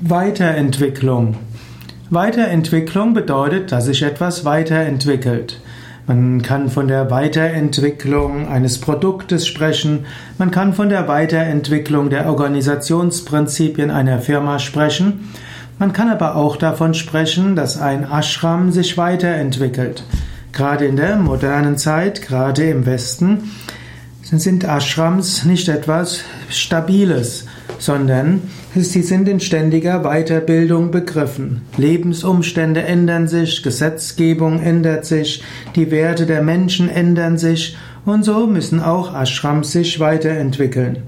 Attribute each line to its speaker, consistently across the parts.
Speaker 1: Weiterentwicklung. Weiterentwicklung bedeutet, dass sich etwas weiterentwickelt. Man kann von der Weiterentwicklung eines Produktes sprechen, man kann von der Weiterentwicklung der Organisationsprinzipien einer Firma sprechen, man kann aber auch davon sprechen, dass ein Ashram sich weiterentwickelt. Gerade in der modernen Zeit, gerade im Westen, sind Ashrams nicht etwas Stabiles, sondern sie sind in ständiger Weiterbildung begriffen. Lebensumstände ändern sich, Gesetzgebung ändert sich, die Werte der Menschen ändern sich und so müssen auch Ashrams sich weiterentwickeln.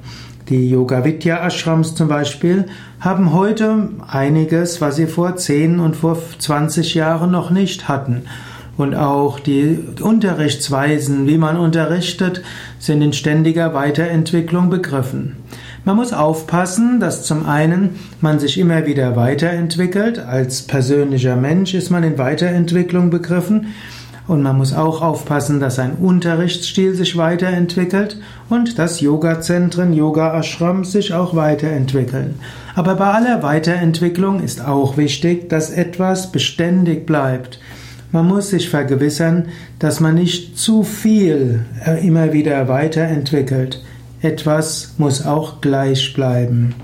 Speaker 1: Die Yoga Vidya Ashrams zum Beispiel haben heute einiges, was sie vor 10 und vor 20 Jahren noch nicht hatten. Und auch die Unterrichtsweisen, wie man unterrichtet, sind in ständiger Weiterentwicklung begriffen. Man muss aufpassen, dass zum einen man sich immer wieder weiterentwickelt. Als persönlicher Mensch ist man in Weiterentwicklung begriffen. Und man muss auch aufpassen, dass sein Unterrichtsstil sich weiterentwickelt und dass Yoga-Zentren, Yoga-Ashrams sich auch weiterentwickeln. Aber bei aller Weiterentwicklung ist auch wichtig, dass etwas beständig bleibt. Man muss sich vergewissern, dass man nicht zu viel immer wieder weiterentwickelt. Etwas muss auch gleich bleiben.